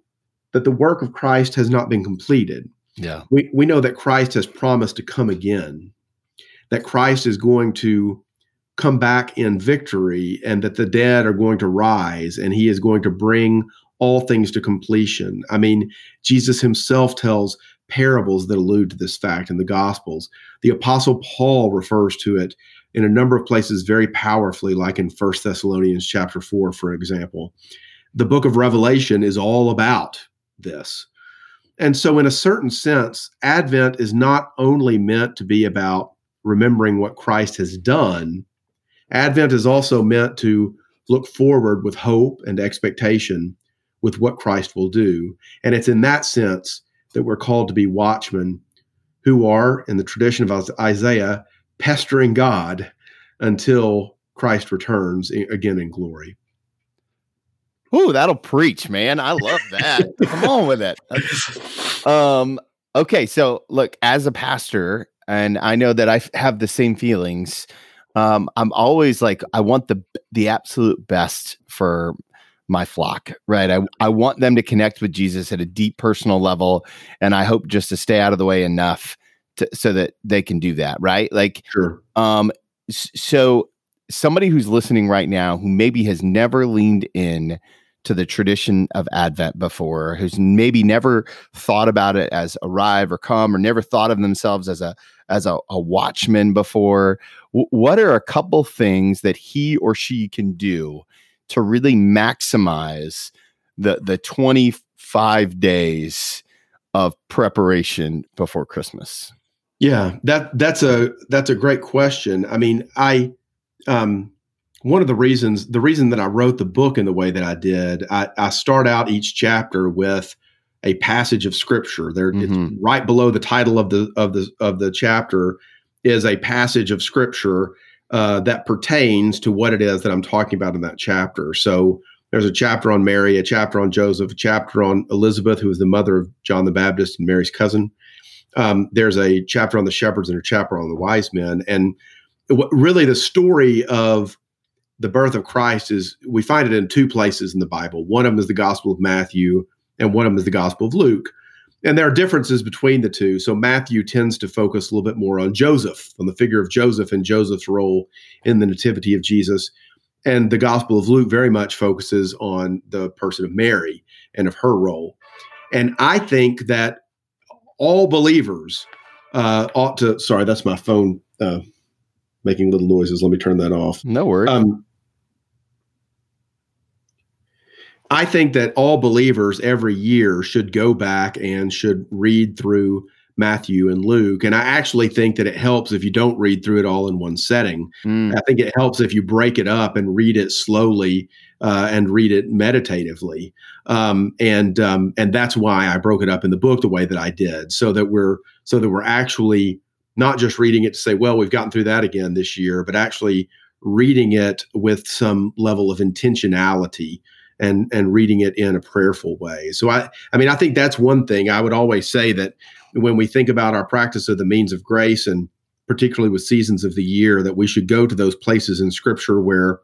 that the work of Christ has not been completed. Yeah. We, we know that Christ has promised to come again, that Christ is going to come back in victory and that the dead are going to rise and he is going to bring all things to completion. I mean, Jesus himself tells parables that allude to this fact in the Gospels. The Apostle Paul refers to it in a number of places very powerfully, like in First Thessalonians chapter 4, for example. The book of Revelation is all about this. And so, in a certain sense, Advent is not only meant to be about remembering what Christ has done, Advent is also meant to look forward with hope and expectation with what Christ will do. And it's in that sense that we're called to be watchmen who are, in the tradition of Isaiah, pestering God until Christ returns again in glory. Ooh, that'll preach, man. I love that. Come on with it. Um, okay, so look, as a pastor, and I know that I have the same feelings um, I'm always like, I want the the absolute best for my flock, right? I, I want them to connect with Jesus at a deep personal level. And I hope just to stay out of the way enough to, so that they can do that, right? Like, sure. Um, so somebody who's listening right now who maybe has never leaned in to the tradition of Advent before, who's maybe never thought about it as arrive or come, or never thought of themselves as a as a, a watchman before. W- what are a couple things that he or she can do to really maximize the the 25 days of preparation before Christmas? Yeah, that that's a that's a great question. I mean, I um one of the reasons the reason that I wrote the book in the way that I did, I, I start out each chapter with a passage of scripture. There, mm-hmm. right below the title of the of the of the chapter is a passage of scripture uh, that pertains to what it is that I'm talking about in that chapter. So there's a chapter on Mary, a chapter on Joseph, a chapter on Elizabeth, who was the mother of John the Baptist and Mary's cousin. Um, there's a chapter on the shepherds and a chapter on the wise men, and what, really the story of the birth of Christ is we find it in two places in the Bible. One of them is the Gospel of Matthew, and one of them is the Gospel of Luke. And there are differences between the two. So Matthew tends to focus a little bit more on Joseph, on the figure of Joseph and Joseph's role in the nativity of Jesus. And the Gospel of Luke very much focuses on the person of Mary and of her role. And I think that all believers uh, ought to. Sorry, that's my phone uh, making little noises. Let me turn that off. No worries. Um, I think that all believers every year should go back and should read through Matthew and Luke. And I actually think that it helps if you don't read through it all in one setting. Mm. I think it helps if you break it up and read it slowly uh, and read it meditatively. Um, and um, and that's why I broke it up in the book the way that I did, so that we're so that we're actually not just reading it to say, well, we've gotten through that again this year, but actually reading it with some level of intentionality and and reading it in a prayerful way. So I I mean I think that's one thing I would always say that when we think about our practice of the means of grace and particularly with seasons of the year that we should go to those places in scripture where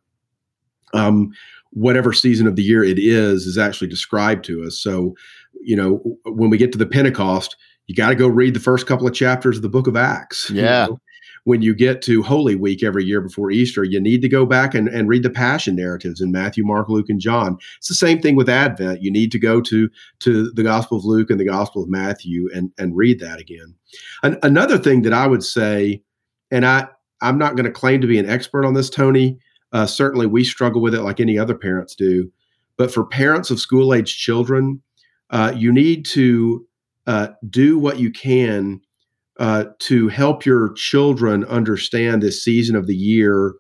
um whatever season of the year it is is actually described to us. So, you know, when we get to the Pentecost, you got to go read the first couple of chapters of the book of Acts. Yeah. You know? When you get to Holy Week every year before Easter, you need to go back and, and read the passion narratives in Matthew, Mark, Luke, and John. It's the same thing with Advent. You need to go to, to the Gospel of Luke and the Gospel of Matthew and, and read that again. An, another thing that I would say, and I, I'm not going to claim to be an expert on this, Tony. Uh, certainly, we struggle with it like any other parents do. But for parents of school age children, uh, you need to uh, do what you can uh, to help your children understand this season of the year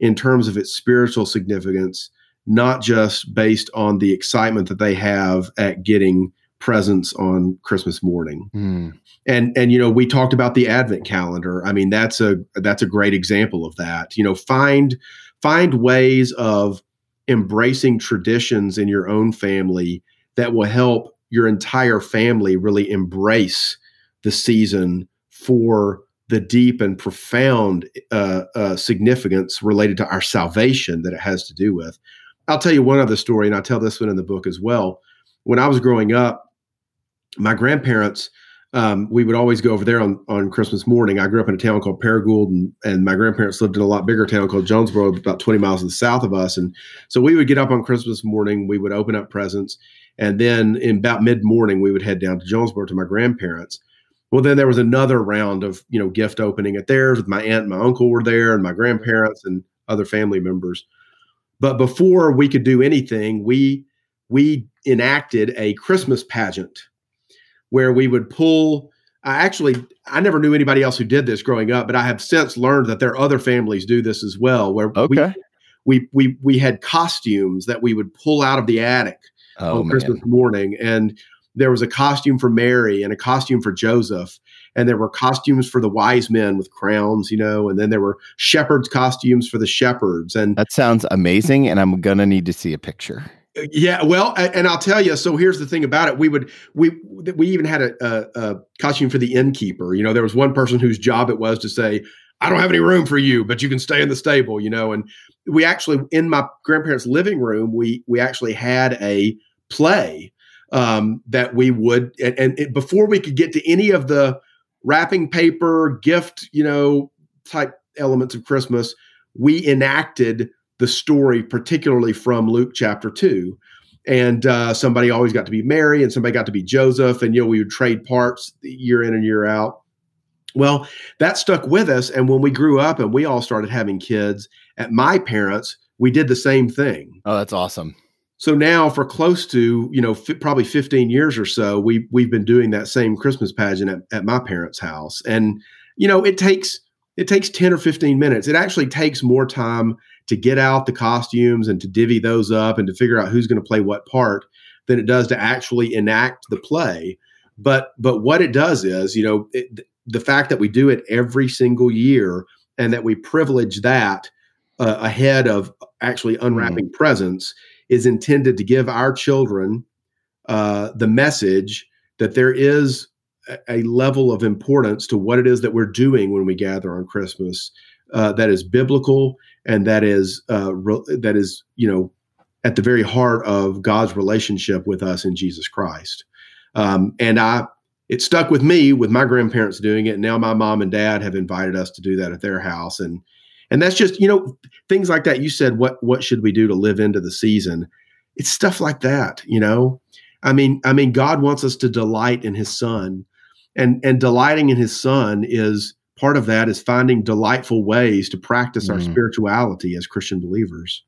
in terms of its spiritual significance, not just based on the excitement that they have at getting presents on Christmas morning. Mm. And and you know, we talked about the advent calendar. I mean, that's a that's a great example of that. You know, find find ways of embracing traditions in your own family that will help your entire family really embrace the season for the deep and profound uh, uh, significance related to our salvation that it has to do with. I'll tell you one other story, and I tell this one in the book as well. When I was growing up, my grandparents, um, we would always go over there on, on Christmas morning. I grew up in a town called Paragould, and, and my grandparents lived in a lot bigger town called Jonesboro, about 20 miles to the south of us. And so we would get up on Christmas morning, we would open up presents, and then in about mid morning, we would head down to Jonesboro to my grandparents. Well, then there was another round of you know gift opening at theirs with my aunt and my uncle were there, and my grandparents and other family members. But before we could do anything, we we enacted a Christmas pageant where we would pull. I actually I never knew anybody else who did this growing up, but I have since learned that there are other families do this as well. Where okay. we we we we had costumes that we would pull out of the attic oh, on man. Christmas morning, and there was a costume for Mary and a costume for Joseph, and there were costumes for the wise men with crowns, you know, and then there were shepherds' costumes for the shepherds. And that sounds amazing, and I'm gonna need to see a picture. Yeah, well, and I'll tell you. So here's the thing about it: we would we we even had a, a, a costume for the innkeeper. You know, there was one person whose job it was to say, "I don't have any room for you, but you can stay in the stable." You know, and we actually in my grandparents' living room, we we actually had a play um, that we would and, and it, before we could get to any of the wrapping paper gift you know type elements of christmas we enacted the story particularly from luke chapter 2 and uh, somebody always got to be mary and somebody got to be joseph and you know we would trade parts year in and year out. Well that stuck with us. And when we grew up and we all started having kids at my parents we did the same thing. Oh that's awesome so now, for close to you know f- probably 15 years or so, we we've been doing that same Christmas pageant at, at my parents' house, and you know it takes it takes 10 or 15 minutes. It actually takes more time to get out the costumes and to divvy those up and to figure out who's going to play what part than it does to actually enact the play. But but what it does is, you know, it, the fact that we do it every single year and that we privilege that uh, ahead of actually unwrapping mm. presents is intended to give our children uh, the message that there is a, level of importance to what it is that we're doing when we gather on Christmas uh, that is biblical and that is uh, re- that is you know at the very heart of God's relationship with us in Jesus Christ. Um, and I it stuck with me with my grandparents doing it. Now my mom and dad have invited us to do that at their house. And and that's just you know things like that. You said what what should we do to live into the season? It's stuff like that you know? I mean i mean god wants us to delight in his son. And and delighting in his son is part of that is finding delightful ways to practice mm. our spirituality as christian believers.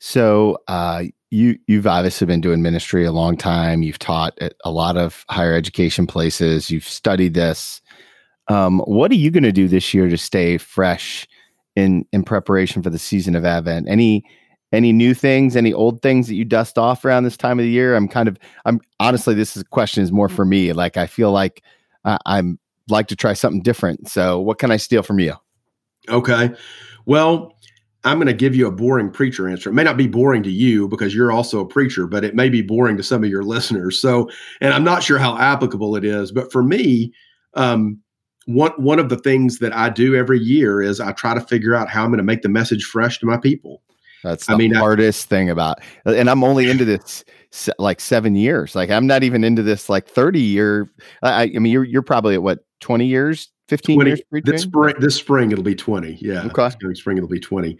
So uh, you you've obviously been doing ministry a long time. You've taught at a lot of higher education places. You've studied this um, what are you going to do this year to stay fresh in in preparation for the season of Advent? Any any new things, any old things that you dust off around this time of the year? I'm kind of I'm honestly this is, question is more for me. Like I feel like uh, I'm like to try something different. So what can I steal from you? Okay. Well, I'm going to give you a boring preacher answer. It may not be boring to you because you're also a preacher, but it may be boring to some of your listeners. So, and I'm not sure how applicable it is, but for me, um, one one of the things that I do every year is I try to figure out how I'm going to make the message fresh to my people. That's the I mean, hardest I, thing about, and I'm only into this like seven years. Like I'm not even into this like 30 year. I, I mean, you're you're probably at what 20 years, 15 20, years. Preaching? This spring, this spring it'll be 20. Yeah, okay. This spring it'll be 20.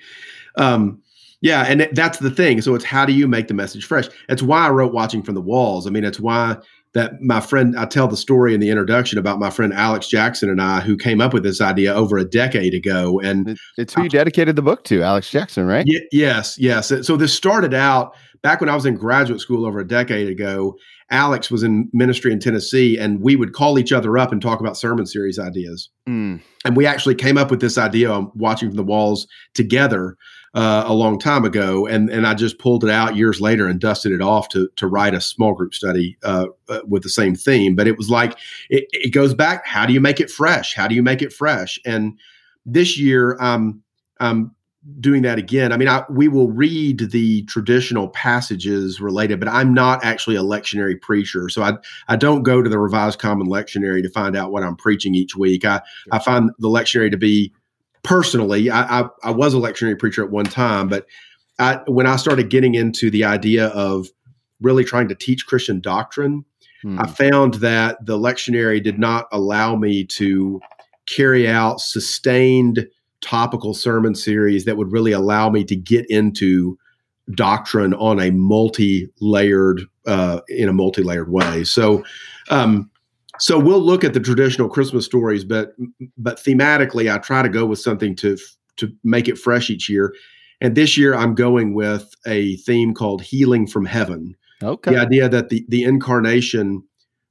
Um, yeah, and that's the thing. So it's how do you make the message fresh? It's why I wrote "Watching from the Walls." I mean, it's why that my friend I tell the story in the introduction about my friend Alex Jackson and I who came up with this idea over a decade ago. And it's who you dedicated the book to Alex Jackson right? Y- yes yes. So this started out back when I was in graduate school over a decade ago. Alex was in ministry in Tennessee and we would call each other up and talk about sermon series ideas. Mm. and we actually came up with this idea on watching from the walls together uh, a long time ago, and and I just pulled it out years later and dusted it off to to write a small group study uh, uh, with the same theme. But it was like it, it, goes back. How do you make it fresh? How do you make it fresh? And this year, um, I'm doing that again. I mean, I, we will read the traditional passages related, but I'm not actually a lectionary preacher, so I I don't go to the Revised Common Lectionary to find out what I'm preaching each week. I I find the lectionary to be personally, I I, I was a lectionary preacher at one time, but I, when I started getting into the idea of really trying to teach Christian doctrine, hmm. I found that the lectionary did not allow me to carry out sustained topical sermon series that would really allow me to get into doctrine on a multi-layered uh, in a multi-layered way. So, um, so we'll look at the traditional Christmas stories, but but thematically, I try to go with something to to make it fresh each year. And this year, I'm going with a theme called "Healing from Heaven." Okay, the idea that the the incarnation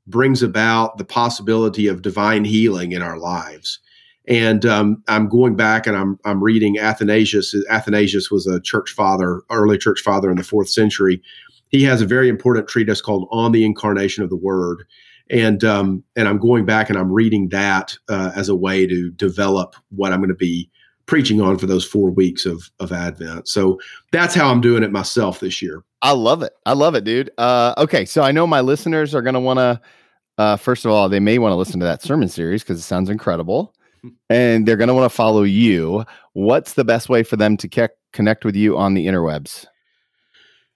brings about the possibility of divine healing in our lives. And um, I'm going back and I'm I'm reading Athanasius. Athanasius was a church father, early church father in the fourth century. He has a very important treatise called "On the Incarnation of the Word," and um, and I'm going back and I'm reading that uh, as a way to develop what I'm going to be preaching on for those four weeks of of Advent. So that's how I'm doing it myself this year. I love it. I love it, dude. Uh, okay, so I know my listeners are going to want to. Uh, first of all, they may want to listen to that sermon series because it sounds incredible and they're going to want to follow you, what's the best way for them to ke- connect with you on the interwebs?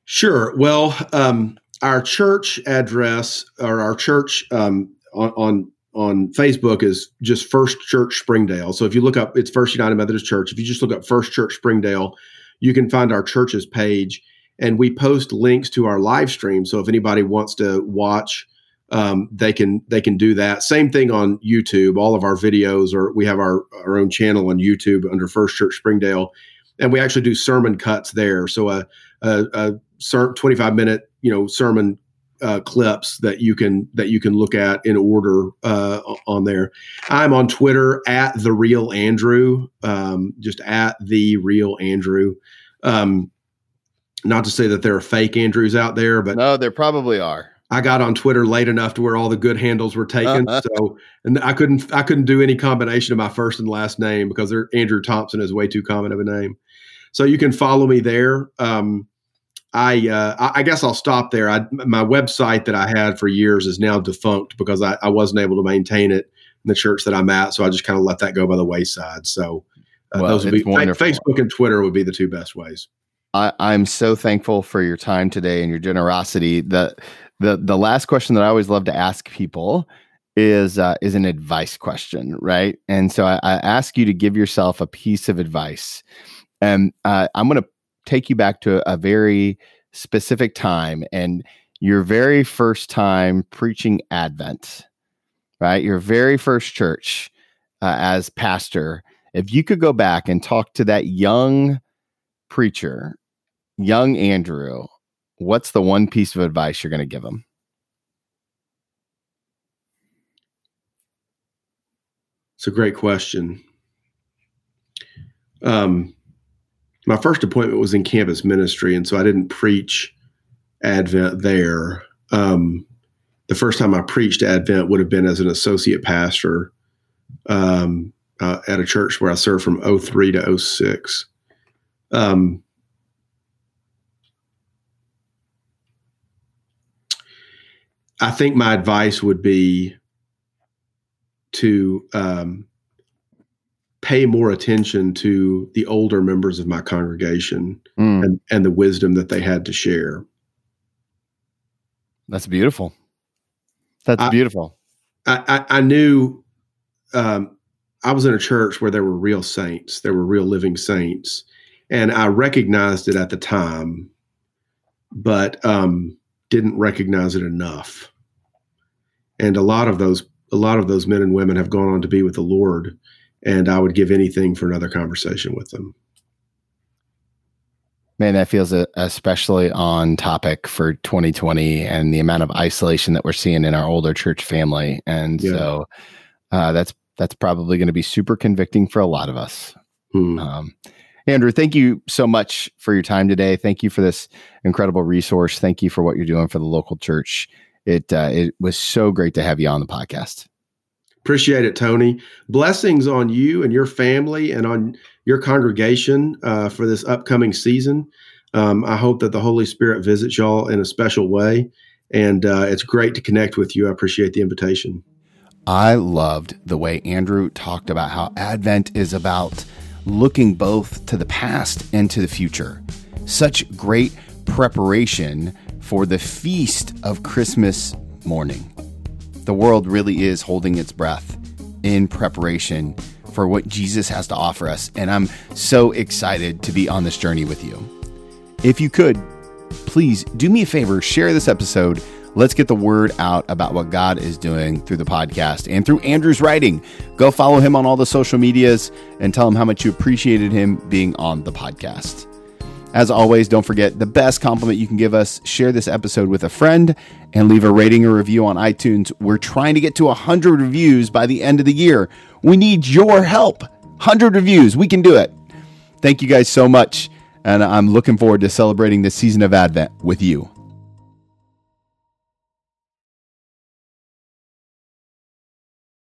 Sure. Well, um, our church address or our church um, on, on Facebook is just First Church Springdale. So if you look up, it's First United Methodist Church. If you just look up First Church Springdale, you can find our church's page, and we post links to our live stream. So if anybody wants to watch um, they can they can do that. Same thing on YouTube. All of our videos are we have our our own channel on YouTube under First Church Springdale, and we actually do sermon cuts there. So a a, a 25 minute you know sermon uh, clips that you can that you can look at in order uh, on there. I'm on Twitter at the real Andrew, um, just at the real Andrew. Um, not to say that there are fake Andrews out there, but no, there probably are. I got on Twitter late enough to where all the good handles were taken. so, and I couldn't, I couldn't do any combination of my first and last name because Andrew Thompson is way too common of a name. So you can follow me there. Um, I, uh, I guess I'll stop there. I, my website that I had for years is now defunct because I, I, wasn't able to maintain it in the church that I'm at. So I just kind of let that go by the wayside. So uh, well, those would be wonderful. Facebook and Twitter would be the two best ways. I, I'm so thankful for your time today and your generosity. That the the last question that I always love to ask people is uh, is an advice question, right? And so I, I, ask you to give yourself a piece of advice, and uh, I'm going to take you back to a very specific time and your very first time preaching Advent, right? Your very first church uh, as pastor. If you could go back and talk to that young preacher, young Andrew, what's the one piece of advice you're going to give him? It's a great question. Um, my first appointment was in campus ministry, and so I didn't preach Advent there. Um, the first time I preached Advent would have been as an associate pastor um, uh, at a church where I served from 03 to 06. Um, I think my advice would be to um, pay more attention to the older members of my congregation mm. and, and the wisdom that they had to share. That's beautiful. That's I, beautiful. I, I, I knew um, I was in a church where there were real saints, there were real living saints, and I recognized it at the time, but um, didn't recognize it enough. And a lot of those a lot of those men and women have gone on to be with the Lord, and I would give anything for another conversation with them. Man, that feels especially on topic for 2020 and the amount of isolation that we're seeing in our older church family, and yeah. so uh, that's that's probably going to be super convicting for a lot of us. Hmm. Um, Andrew, thank you so much for your time today. Thank you for this incredible resource. Thank you for what you're doing for the local church. It uh, it was so great to have you on the podcast. Appreciate it, Tony. Blessings on you and your family and on your congregation uh, for this upcoming season. Um, I hope that the Holy Spirit visits y'all in a special way. And uh, it's great to connect with you. I appreciate the invitation. I loved the way Andrew talked about how Advent is about looking both to the past and to the future. Such great preparation for the feast of Christmas morning. The world really is holding its breath in preparation for what Jesus has to offer us, and I'm so excited to be on this journey with you. If you could, please do me a favor, share this episode. Let's get the word out about what God is doing through the podcast and through Andrew's writing. Go follow him on all the social medias and tell him how much you appreciated him being on the podcast. As always, don't forget the best compliment you can give us share this episode with a friend and leave a rating or review on iTunes. We're trying to get to 100 reviews by the end of the year. We need your help. 100 reviews. We can do it. Thank you guys so much. And I'm looking forward to celebrating this season of Advent with you.